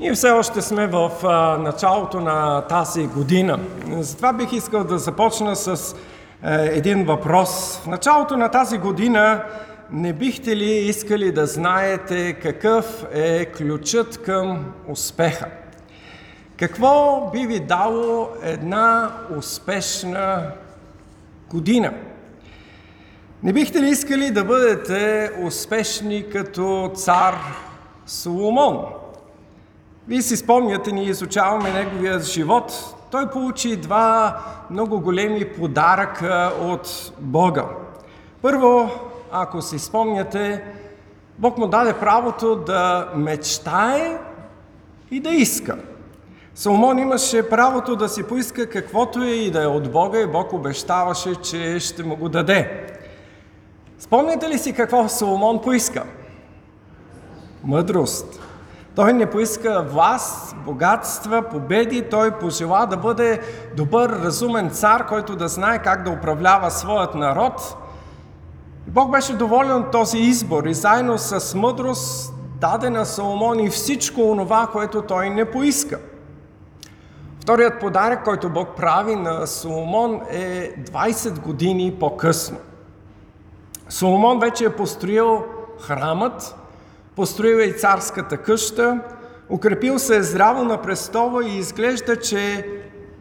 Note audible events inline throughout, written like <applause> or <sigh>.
Ние все още сме в началото на тази година. Затова бих искал да започна с един въпрос. В началото на тази година не бихте ли искали да знаете какъв е ключът към успеха? Какво би ви дало една успешна година? Не бихте ли искали да бъдете успешни като цар Соломон? Вие си спомняте, ние изучаваме неговия живот. Той получи два много големи подаръка от Бога. Първо, ако си спомняте, Бог му даде правото да мечтае и да иска. Соломон имаше правото да си поиска каквото е и да е от Бога и Бог обещаваше, че ще му го даде. Спомняте ли си какво Соломон поиска? Мъдрост. Той не поиска власт, богатства, победи, той пожела да бъде добър, разумен цар, който да знае как да управлява своят народ. Бог беше доволен от този избор и заедно с мъдрост даде на Соломон и всичко онова, което той не поиска. Вторият подарък, който Бог прави на Соломон е 20 години по-късно. Соломон вече е построил храмът, построил е и царската къща, укрепил се е здраво на престола и изглежда, че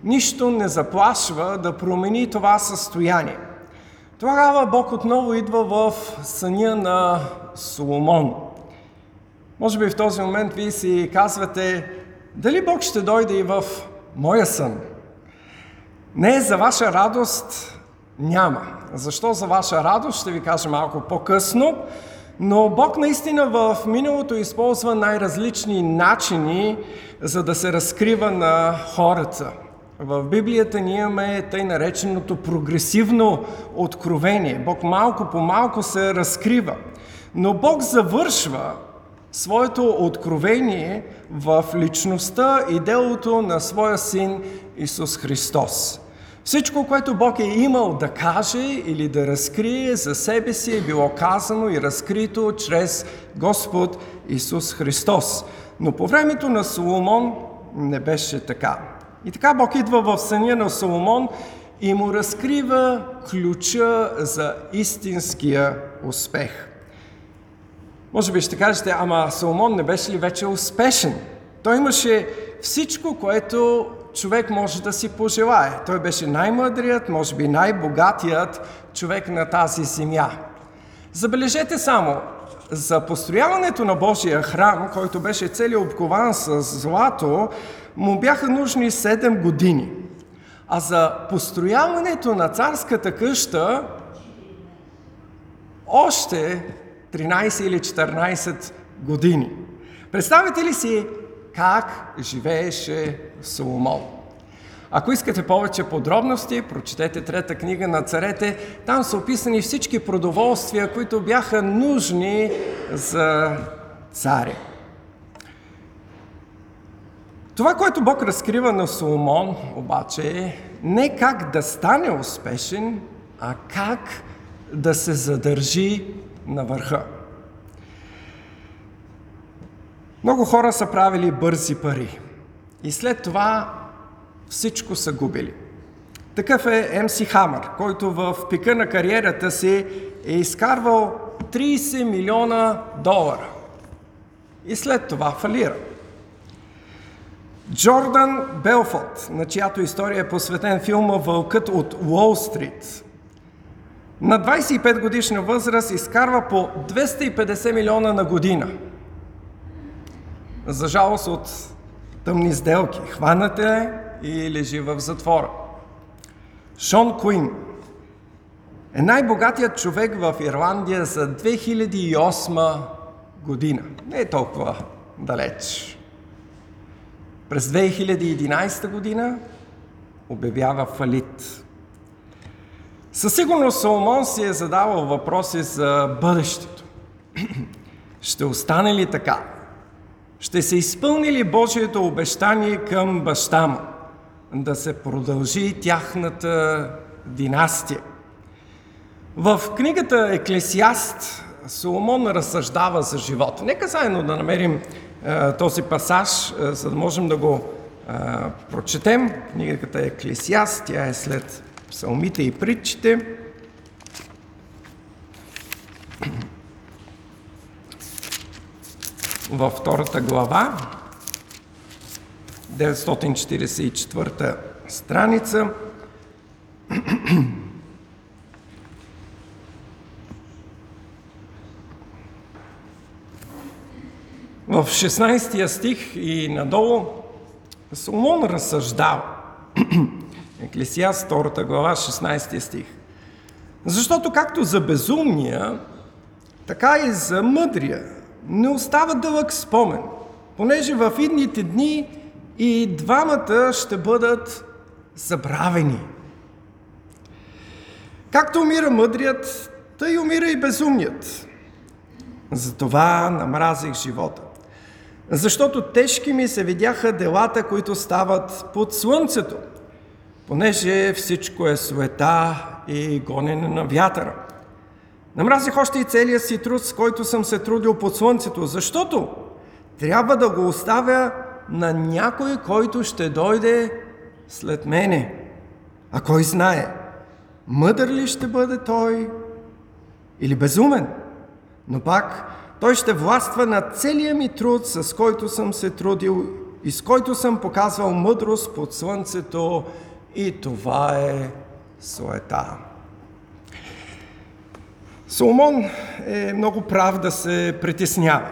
нищо не заплашва да промени това състояние. Тогава Бог отново идва в съня на Соломон. Може би в този момент вие си казвате, дали Бог ще дойде и в моя сън? Не, за ваша радост няма. Защо за ваша радост? Ще ви кажа малко по-късно. Но Бог наистина в миналото използва най-различни начини, за да се разкрива на хората. В Библията ние имаме тъй нареченото прогресивно откровение. Бог малко по малко се разкрива. Но Бог завършва своето откровение в личността и делото на своя син Исус Христос. Всичко, което Бог е имал да каже или да разкрие за себе си е било казано и разкрито чрез Господ Исус Христос. Но по времето на Соломон не беше така. И така Бог идва в съня на Соломон и му разкрива ключа за истинския успех. Може би ще кажете, ама Соломон не беше ли вече успешен? Той имаше всичко, което човек може да си пожелае. Той беше най-мъдрият, може би най-богатият човек на тази земя. Забележете само, за построяването на Божия храм, който беше цели обкован с злато, му бяха нужни 7 години. А за построяването на царската къща още 13 или 14 години. Представете ли си как живееше Соломон. Ако искате повече подробности, прочетете трета книга на царете. Там са описани всички продоволствия, които бяха нужни за царя. Това, което Бог разкрива на Соломон, обаче е не как да стане успешен, а как да се задържи на върха. Много хора са правили бързи пари и след това всичко са губили. Такъв е МС Хамър, който в пика на кариерата си е изкарвал 30 милиона долара. И след това фалира. Джордан Белфорд, на чиято история е посветен филма Вълкът от Уолл Стрит, на 25 годишна възраст изкарва по 250 милиона на година – за жалост от тъмни сделки. Хванате и лежи в затвора. Шон Куин е най-богатият човек в Ирландия за 2008 година. Не е толкова далеч. През 2011 година обявява фалит. Със сигурност Соломон си е задавал въпроси за бъдещето. <clears throat> Ще остане ли така? Ще се изпълни ли Божието обещание към баща му да се продължи тяхната династия? В книгата Еклесиаст Соломон разсъждава за живота. Нека заедно да намерим този пасаж, за да можем да го прочетем. Книгата е Еклесиаст, тя е след псалмите и притчите. Във втората глава, 944 страница. В 16 стих и надолу Соломон разсъждава. Еклесиаст 2 глава, 16 стих. Защото както за безумния, така и за мъдрия не остава дълъг спомен, понеже в идните дни и двамата ще бъдат забравени. Както умира мъдрият, тъй умира и безумният. Затова намразих живота. Защото тежки ми се видяха делата, които стават под слънцето, понеже всичко е суета и гонене на вятъра. Намразих още и целия си труд, с който съм се трудил под слънцето, защото трябва да го оставя на някой, който ще дойде след мене. А кой знае, мъдър ли ще бъде той или безумен? Но пак той ще властва на целия ми труд, с който съм се трудил и с който съм показвал мъдрост под слънцето и това е суета. Соломон е много прав да се притеснява.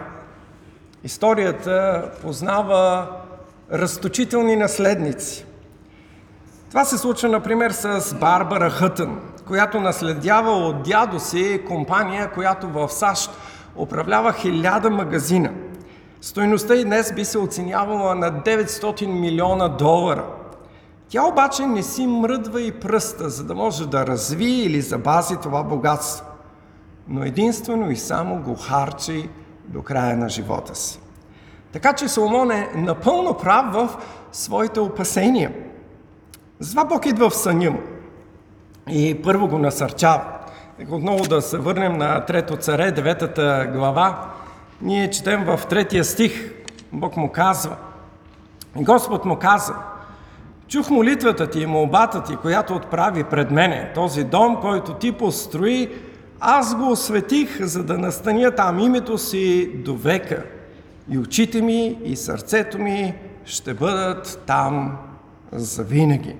Историята познава разточителни наследници. Това се случва, например, с Барбара Хътън, която наследява от дядо си компания, която в САЩ управлява хиляда магазина. Стойността и днес би се оценявала на 900 милиона долара. Тя обаче не си мръдва и пръста, за да може да развие или забази това богатство. Но единствено и само го харчи до края на живота си. Така че Соломон е напълно прав в своите опасения. Затова Бог идва в съня му и първо го насърчава. Отново да се върнем на Трето царе, деветата глава. Ние четем в третия стих. Бог му казва. Господ му каза, чух молитвата ти и молбата ти, която отправи пред мене. Този дом, който ти построи, аз го осветих, за да настаня там името си до века. И очите ми и сърцето ми ще бъдат там за винаги.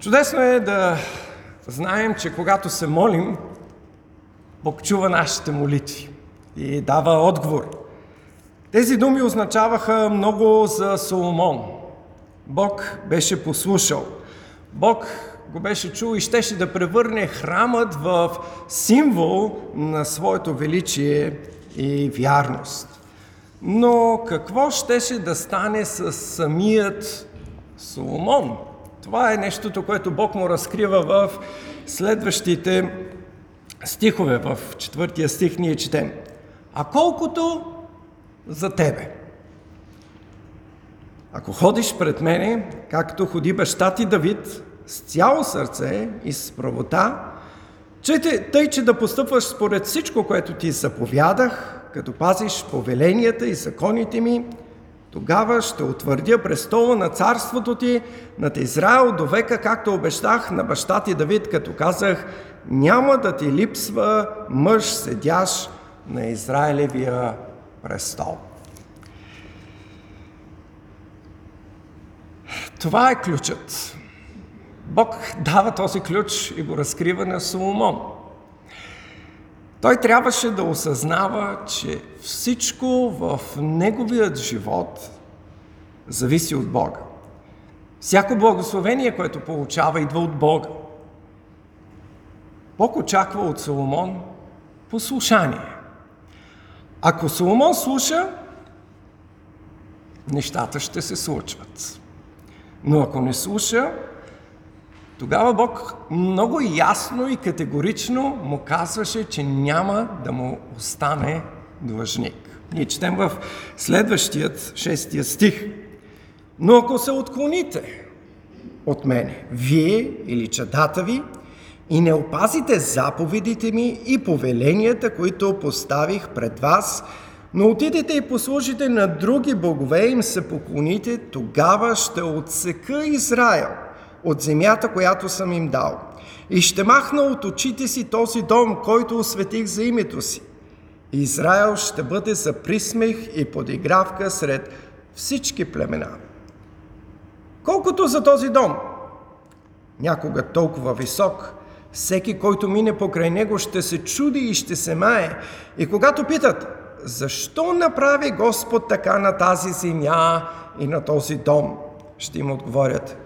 Чудесно е да знаем, че когато се молим, Бог чува нашите молитви и дава отговор. Тези думи означаваха много за Соломон. Бог беше послушал. Бог го беше чул и щеше да превърне храмът в символ на своето величие и вярност. Но какво щеше да стане с самият Соломон? Това е нещото, което Бог му разкрива в следващите стихове. В четвъртия стих ние четем. А колкото за тебе. Ако ходиш пред мене, както ходи баща ти Давид, с цяло сърце и с правота, че тъй, че да постъпваш според всичко, което ти заповядах, като пазиш повеленията и законите ми, тогава ще утвърдя престола на царството ти над Израел до века, както обещах на баща ти Давид, като казах, няма да ти липсва мъж седящ на Израилевия престол. Това е ключът. Бог дава този ключ и го разкрива на Соломон. Той трябваше да осъзнава, че всичко в неговият живот зависи от Бога. Всяко благословение, което получава, идва от Бога. Бог очаква от Соломон послушание. Ако Соломон слуша, нещата ще се случват. Но ако не слуша, тогава Бог много ясно и категорично му казваше, че няма да му остане длъжник. Ние четем в следващият шестия стих. Но ако се отклоните от мене, вие или чадата ви, и не опазите заповедите ми и повеленията, които поставих пред вас, Но отидете и послужите на други богове, им се поклоните, тогава ще отсека Израел от земята, която съм им дал. И ще махна от очите си този дом, който осветих за името си. Израел ще бъде за присмех и подигравка сред всички племена. Колкото за този дом, някога толкова висок, всеки, който мине покрай него, ще се чуди и ще се мае. И когато питат, защо направи Господ така на тази земя и на този дом, ще им отговорят,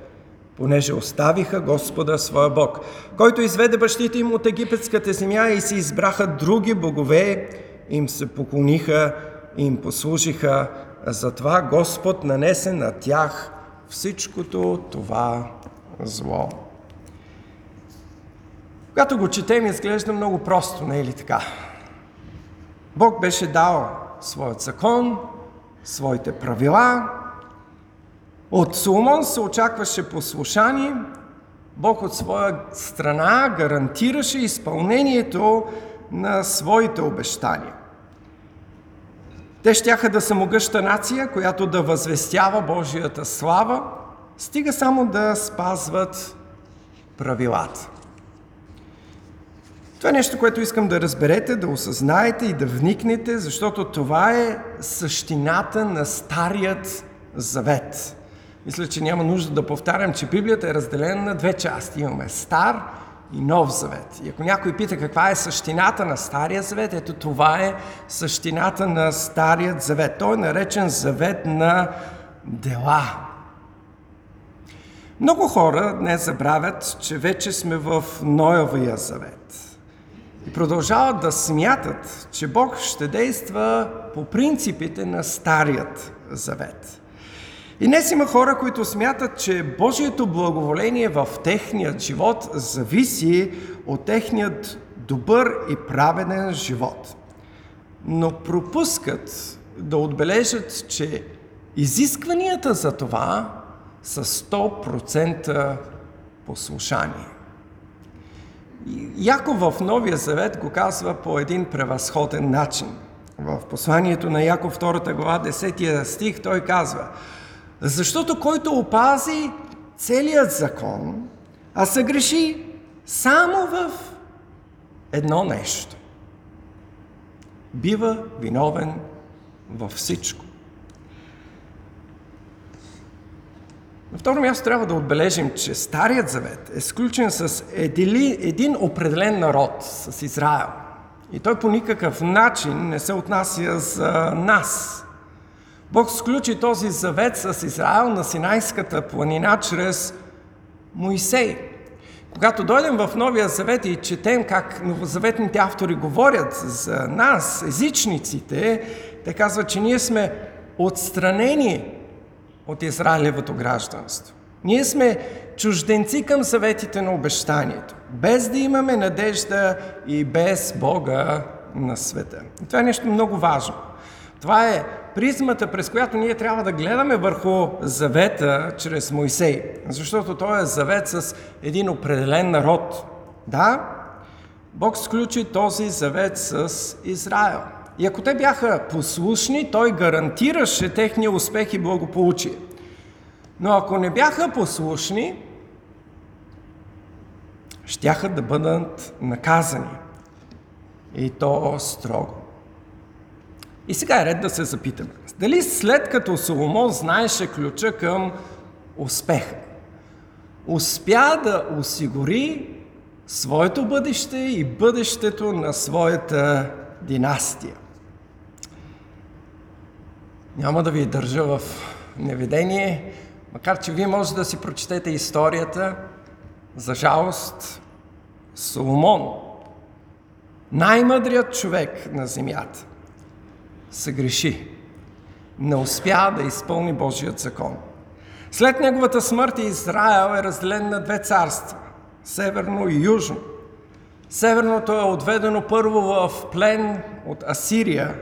понеже оставиха Господа своя Бог, който изведе бащите им от египетската земя и си избраха други богове, им се поклониха и им послужиха, затова Господ нанесе на тях всичкото това зло. Когато го четем, изглежда много просто, не е ли така? Бог беше дал своят закон, своите правила. От Соломон се очакваше послушание. Бог от своя страна гарантираше изпълнението на своите обещания. Те щяха да са могъща нация, която да възвестява Божията слава, стига само да спазват правилата. Това е нещо, което искам да разберете, да осъзнаете и да вникнете, защото това е същината на Старият Завет. Мисля, че няма нужда да повтарям, че Библията е разделена на две части. Имаме Стар и Нов Завет. И ако някой пита каква е същината на Стария Завет, ето това е същината на Старият Завет. Той е наречен Завет на дела. Много хора днес забравят, че вече сме в Ноевия Завет. И продължават да смятат, че Бог ще действа по принципите на Старият Завет. И днес има хора, които смятат, че Божието благоволение в техният живот зависи от техният добър и праведен живот. Но пропускат да отбележат, че изискванията за това са 100% послушание. Яков в Новия Завет го казва по един превъзходен начин. В посланието на Яков 2 глава 10 стих той казва Защото който опази целият закон, а се греши само в едно нещо. Бива виновен във всичко. На второ място трябва да отбележим, че Старият завет е сключен с един определен народ, с Израел. И той по никакъв начин не се отнася за нас. Бог сключи този завет с Израел на Синайската планина чрез Моисей. Когато дойдем в Новия завет и четем как новозаветните автори говорят за нас, езичниците, те казват, че ние сме отстранени от Израилевото гражданство. Ние сме чужденци към съветите на обещанието, без да имаме надежда и без Бога на света. И това е нещо много важно. Това е призмата, през която ние трябва да гледаме върху завета чрез Моисей, защото той е завет с един определен народ. Да, Бог сключи този завет с Израел. И ако те бяха послушни, той гарантираше техния успех и благополучие. Но ако не бяха послушни, щяха да бъдат наказани. И то строго. И сега е ред да се запитаме. Дали след като Соломон знаеше ключа към успеха, успя да осигури своето бъдеще и бъдещето на своята династия. Няма да ви държа в неведение, макар че вие може да си прочетете историята. За жалост, Соломон, най-мъдрият човек на земята, се греши. Не успя да изпълни Божият закон. След неговата смърт Израел е разделен на две царства – северно и южно. Северното е отведено първо в плен от Асирия,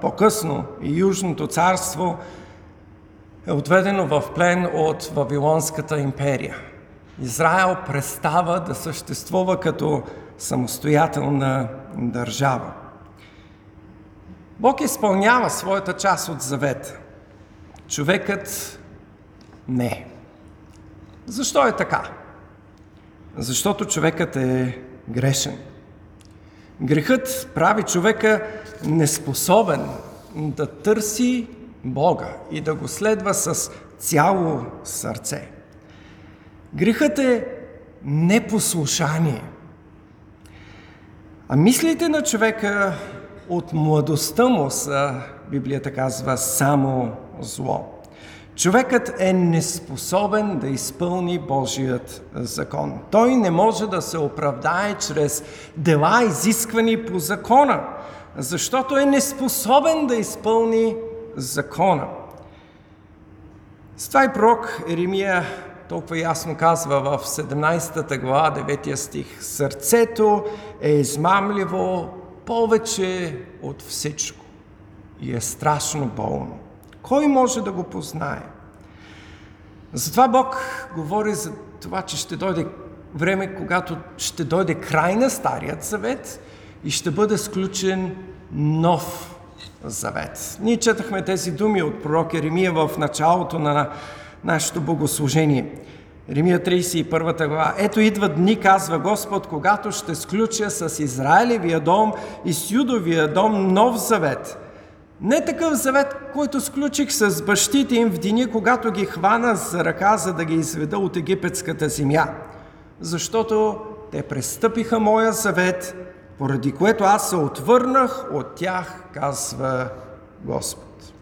по-късно и Южното царство е отведено в плен от Вавилонската империя. Израел престава да съществува като самостоятелна държава. Бог изпълнява своята част от завета. Човекът не. Защо е така? Защото човекът е грешен. Грехът прави човека неспособен да търси Бога и да го следва с цяло сърце. Грехът е непослушание. А мислите на човека от младостта му са, Библията казва, само зло. Човекът е неспособен да изпълни Божият закон. Той не може да се оправдае чрез дела, изисквани по закона, защото е неспособен да изпълни закона. С това пророк Еремия толкова ясно казва в 17 глава, 9 стих. Сърцето е измамливо повече от всичко и е страшно болно. Кой може да го познае? Затова Бог говори за това, че ще дойде време, когато ще дойде край на Старият завет и ще бъде сключен нов завет. Ние четахме тези думи от пророк Еремия в началото на нашето богослужение. Еремия 31 глава. Ето идва дни, казва Господ, когато ще сключа с Израилевия дом и с Юдовия дом нов завет – не такъв завет, който сключих с бащите им в деня, когато ги хвана за ръка, за да ги изведа от египетската земя. Защото те престъпиха моя завет, поради което аз се отвърнах от тях, казва Господ.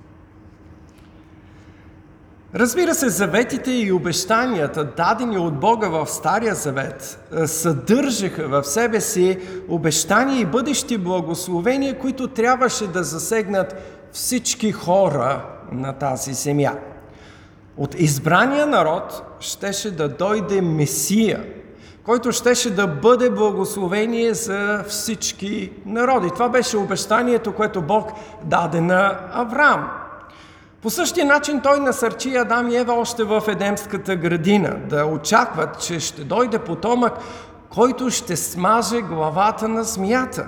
Разбира се, заветите и обещанията, дадени от Бога в Стария завет, е, съдържаха в себе си обещания и бъдещи благословения, които трябваше да засегнат всички хора на тази земя. От избрания народ щеше да дойде Месия, който щеше да бъде благословение за всички народи. Това беше обещанието, което Бог даде на Авраам. По същия начин той насърчи Адам и Ева още в Едемската градина да очакват, че ще дойде потомък, който ще смаже главата на змията.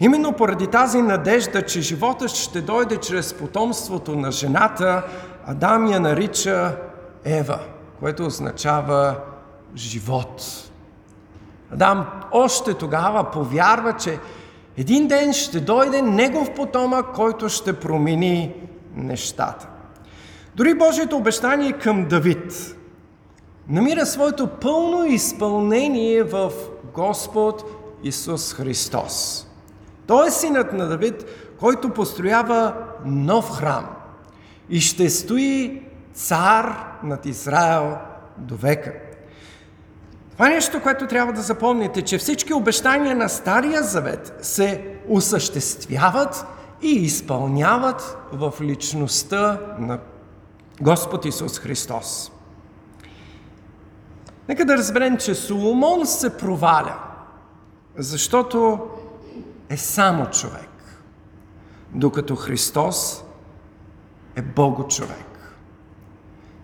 Именно поради тази надежда, че животът ще дойде чрез потомството на жената, Адам я нарича Ева, което означава живот. Адам още тогава повярва, че един ден ще дойде негов потомък, който ще промени нещата. Дори Божието обещание към Давид намира своето пълно изпълнение в Господ Исус Христос. Той е синът на Давид, който построява нов храм и ще стои цар над Израел до века. Това е нещо, което трябва да запомните, че всички обещания на Стария Завет се осъществяват и изпълняват в личността на Господ Исус Христос. Нека да разберем, че Соломон се проваля, защото е само човек, докато Христос е Бого човек.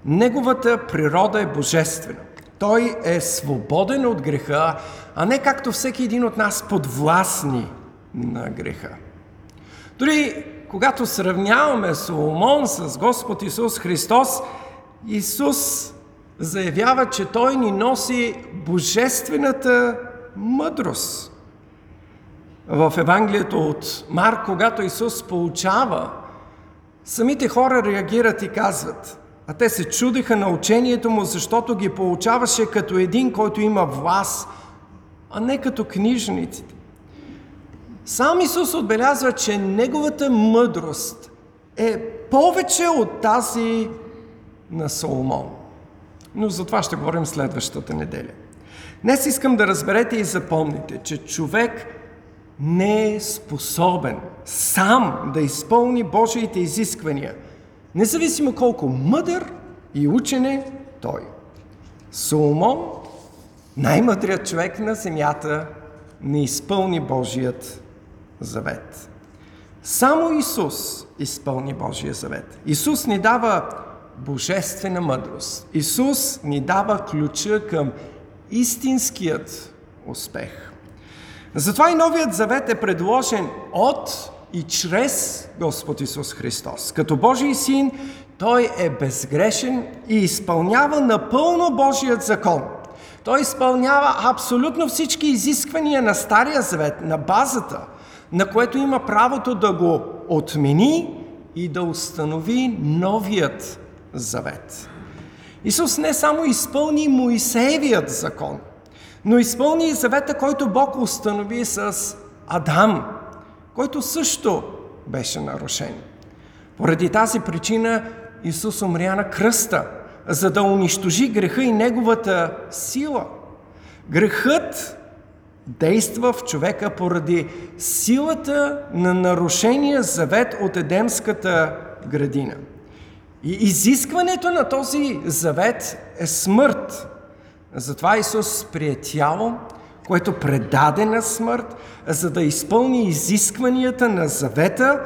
Неговата природа е божествена. Той е свободен от греха, а не както всеки един от нас подвластни на греха. Дори когато сравняваме Соломон с Господ Исус Христос, Исус заявява, че Той ни носи божествената мъдрост. В Евангелието от Марк, когато Исус получава, самите хора реагират и казват, а те се чудиха на учението му, защото ги получаваше като един, който има власт, а не като книжниците. Сам Исус отбелязва, че неговата мъдрост е повече от тази на Соломон. Но за това ще говорим следващата неделя. Днес искам да разберете и запомните, че човек не е способен сам да изпълни Божиите изисквания, независимо колко мъдър и учен е той. Соломон, най-мъдрият човек на земята, не изпълни Божият завет. Само Исус изпълни Божия завет. Исус ни дава божествена мъдрост. Исус ни дава ключа към истинският успех. Затова и новият завет е предложен от и чрез Господ Исус Христос. Като Божий син, той е безгрешен и изпълнява напълно Божият закон. Той изпълнява абсолютно всички изисквания на Стария Завет, на базата, на което има правото да го отмени и да установи новият завет. Исус не само изпълни Моисеевият закон, но изпълни и завета, който Бог установи с Адам, който също беше нарушен. Поради тази причина Исус умря на кръста, за да унищожи греха и неговата сила. Грехът действа в човека поради силата на нарушения завет от Едемската градина. И изискването на този завет е смърт. Затова Исус прие тяло, което предаде на смърт, за да изпълни изискванията на завета,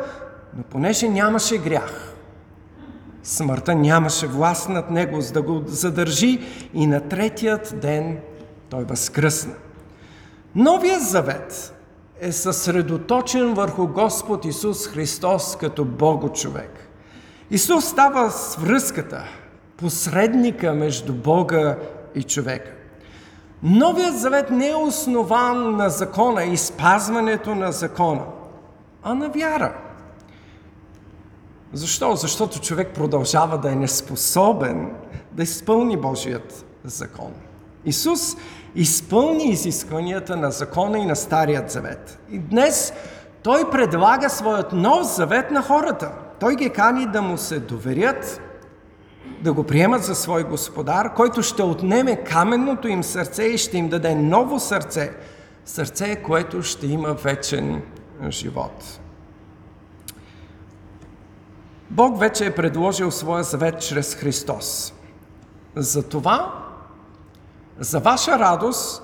но понеже нямаше грях, смъртта нямаше власт над него, за да го задържи и на третият ден той възкръсна. Новият завет е съсредоточен върху Господ Исус Христос като Бого човек. Изус става свръзката, посредника между Бога и човека. Новият завет не е основан на закона и спазването на закона, а на вяра. Защо? Защото човек продължава да е неспособен да изпълни Божият закон. Исус изпълни изискванията на закона и на Старият завет. И днес той предлага своят нов завет на хората. Той ги кани да му се доверят, да го приемат за свой господар, който ще отнеме каменното им сърце и ще им даде ново сърце, сърце, което ще има вечен живот. Бог вече е предложил своя завет чрез Христос. Затова, за ваша радост,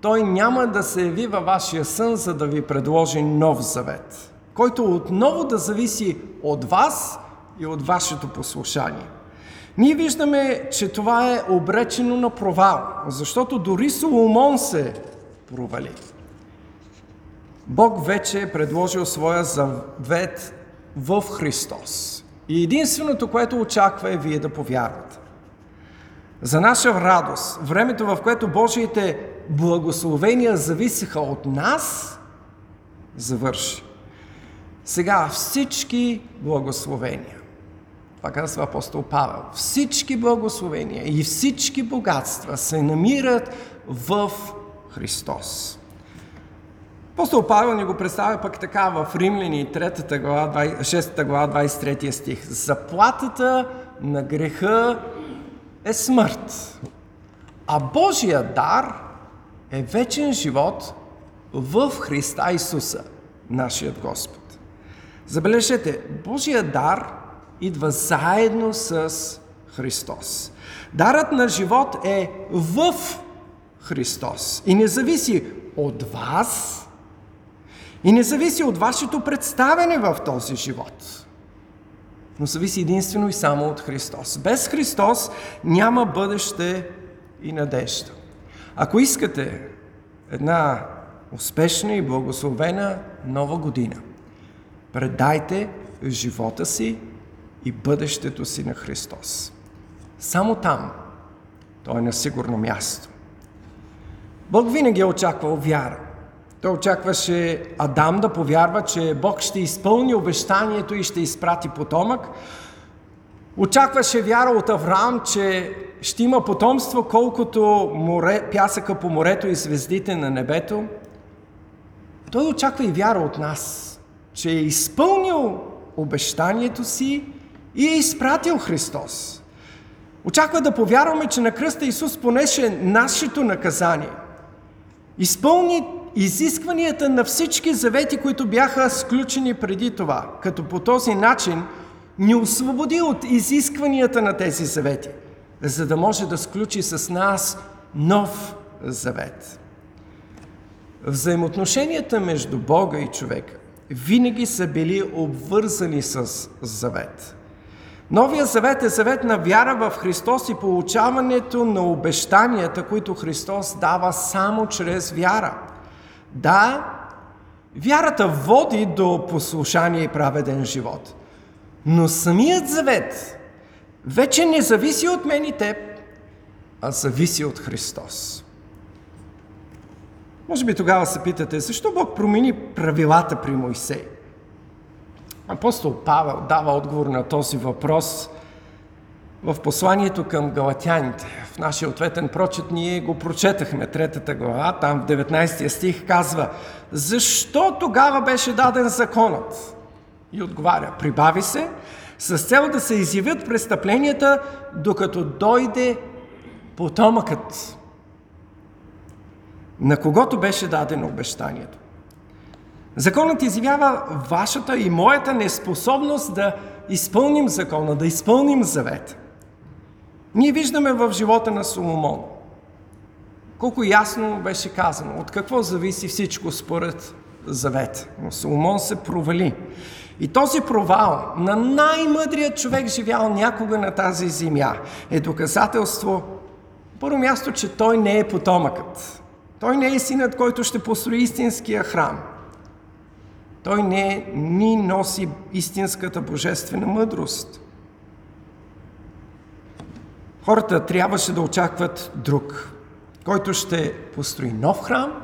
Той няма да се яви във вашия сън, за да ви предложи нов завет, който отново да зависи от вас и от вашето послушание. Ние виждаме, че това е обречено на провал, защото дори Соломон се провали. Бог вече е предложил своя завет в Христос. И единственото, което очаква е вие да повярвате. За наша радост, времето в което Божиите благословения зависеха от нас, завърши. Сега всички благословения това казва апостол Павел. Всички благословения и всички богатства се намират в Христос. Апостол Павел ни го представя пък така в Римляни 3 глава, 6 глава, 23 стих. Заплатата на греха е смърт, а Божия дар е вечен живот в Христа Исуса, нашият Господ. Забележете, Божия дар идва заедно с Христос. Дарът на живот е в Христос и не зависи от вас и не зависи от вашето представене в този живот. Но зависи единствено и само от Христос. Без Христос няма бъдеще и надежда. Ако искате една успешна и благословена нова година, предайте живота си и бъдещето си на Христос. Само там той е на сигурно място. Бог винаги е очаквал вяра. Той очакваше Адам да повярва, че Бог ще изпълни обещанието и ще изпрати потомък. Очакваше вяра от Авраам, че ще има потомство, колкото море, пясъка по морето и звездите на небето. Той очаква и вяра от нас, че е изпълнил обещанието си и е изпратил Христос. Очаква да повярваме, че на кръста Исус понеше нашето наказание. Изпълни изискванията на всички завети, които бяха сключени преди това, като по този начин ни освободи от изискванията на тези завети, за да може да сключи с нас нов завет. Взаимоотношенията между Бога и човека винаги са били обвързани с завет. Новия завет е завет на вяра в Христос и получаването на обещанията, които Христос дава само чрез вяра. Да, Вярата води до послушание и праведен живот. Но самият завет вече не зависи от мен и теб, а зависи от Христос. Може би тогава се питате, защо Бог промени правилата при Моисей? Апостол Павел дава отговор на този въпрос в посланието към галатяните. В нашия ответен прочет ние го прочетахме, третата глава, там в 19 стих казва Защо тогава беше даден законът? И отговаря, прибави се, с цел да се изявят престъпленията, докато дойде потомъкът, на когото беше дадено обещанието. Законът изявява вашата и моята неспособност да изпълним закона, да изпълним завет. Ние виждаме в живота на Соломон колко ясно беше казано от какво зависи всичко според завет. Но Соломон се провали. И този провал на най-мъдрият човек, живял някога на тази земя, е доказателство, първо място, че той не е потомъкът. Той не е синът, който ще построи истинския храм. Той не ни носи истинската божествена мъдрост. Хората трябваше да очакват друг, който ще построи нов храм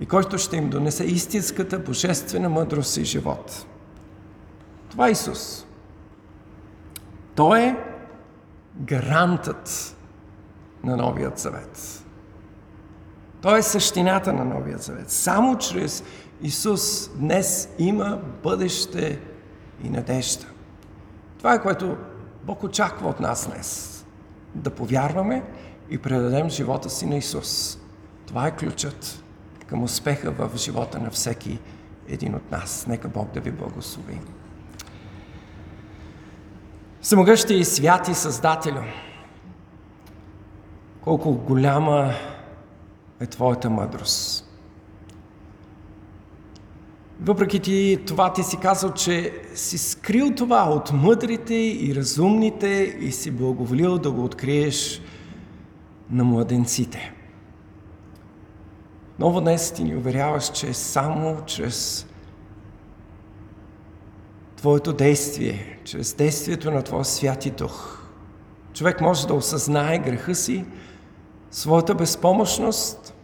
и който ще им донесе истинската божествена мъдрост и живот. Това е Исус. Той е гарантът на Новият Завет. Той е същината на Новият Завет. Само чрез Исус днес има бъдеще и надежда. Това е което Бог очаква от нас днес. Да повярваме и предадем живота си на Исус. Това е ключът към успеха в живота на всеки един от нас. Нека Бог да ви благослови. Самогъщи и святи Създателю, колко голяма е Твоята мъдрост. Въпреки ти това ти си казал, че си скрил това от мъдрите и разумните и си благоволил да го откриеш на младенците. Ново днес ти ни уверяваш, че само чрез Твоето действие, чрез действието на Твоя Святи Дух, човек може да осъзнае греха си, своята безпомощност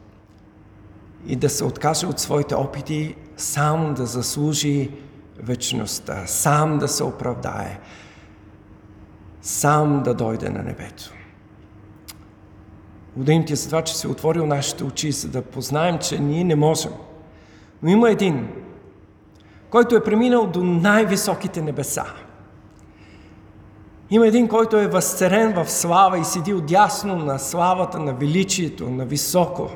и да се откаже от своите опити сам да заслужи вечността, сам да се оправдае, сам да дойде на небето. Благодарим ти за това, че си отворил нашите очи, за да познаем, че ние не можем. Но има един, който е преминал до най-високите небеса. Има един, който е възцарен в слава и седи отясно на славата, на величието, на високо.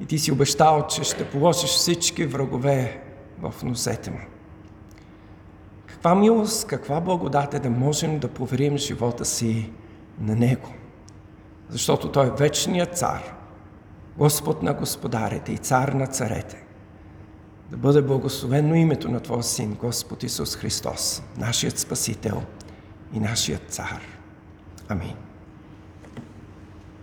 И ти си обещал, че ще положиш всички врагове в носете му. Каква милост, каква благодат е да можем да поверим живота си на Него. Защото Той е вечният цар, Господ на господарите и цар на царете. Да бъде благословено името на Твоя Син, Господ Исус Христос, нашият Спасител и нашият цар. Амин.